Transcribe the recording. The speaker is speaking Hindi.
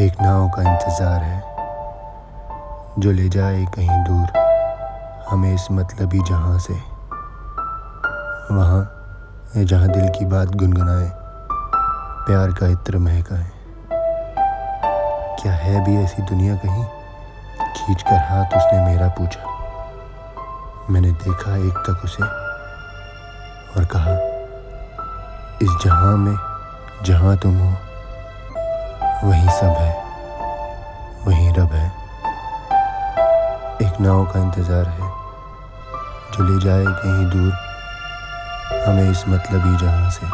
एक नाव का इंतज़ार है, जो ले जाए कहीं दूर, हमें इस मतलबी जहाँ से। वहाँ, जहाँ दिल की बात गुनगुनाए, प्यार का इत्र महकाए। क्या है भी ऐसी दुनिया कहीं? खींच कर हाथ उसने मेरा पूछा। मैंने देखा एक तक उसे, और कहा, इस जहाँ में, जहाँ तुम हो वही सब है, वही रब है। एक नाव का इंतज़ार है, जो ले जाए कहीं दूर, हमें इस मतलब ही जहाँ से।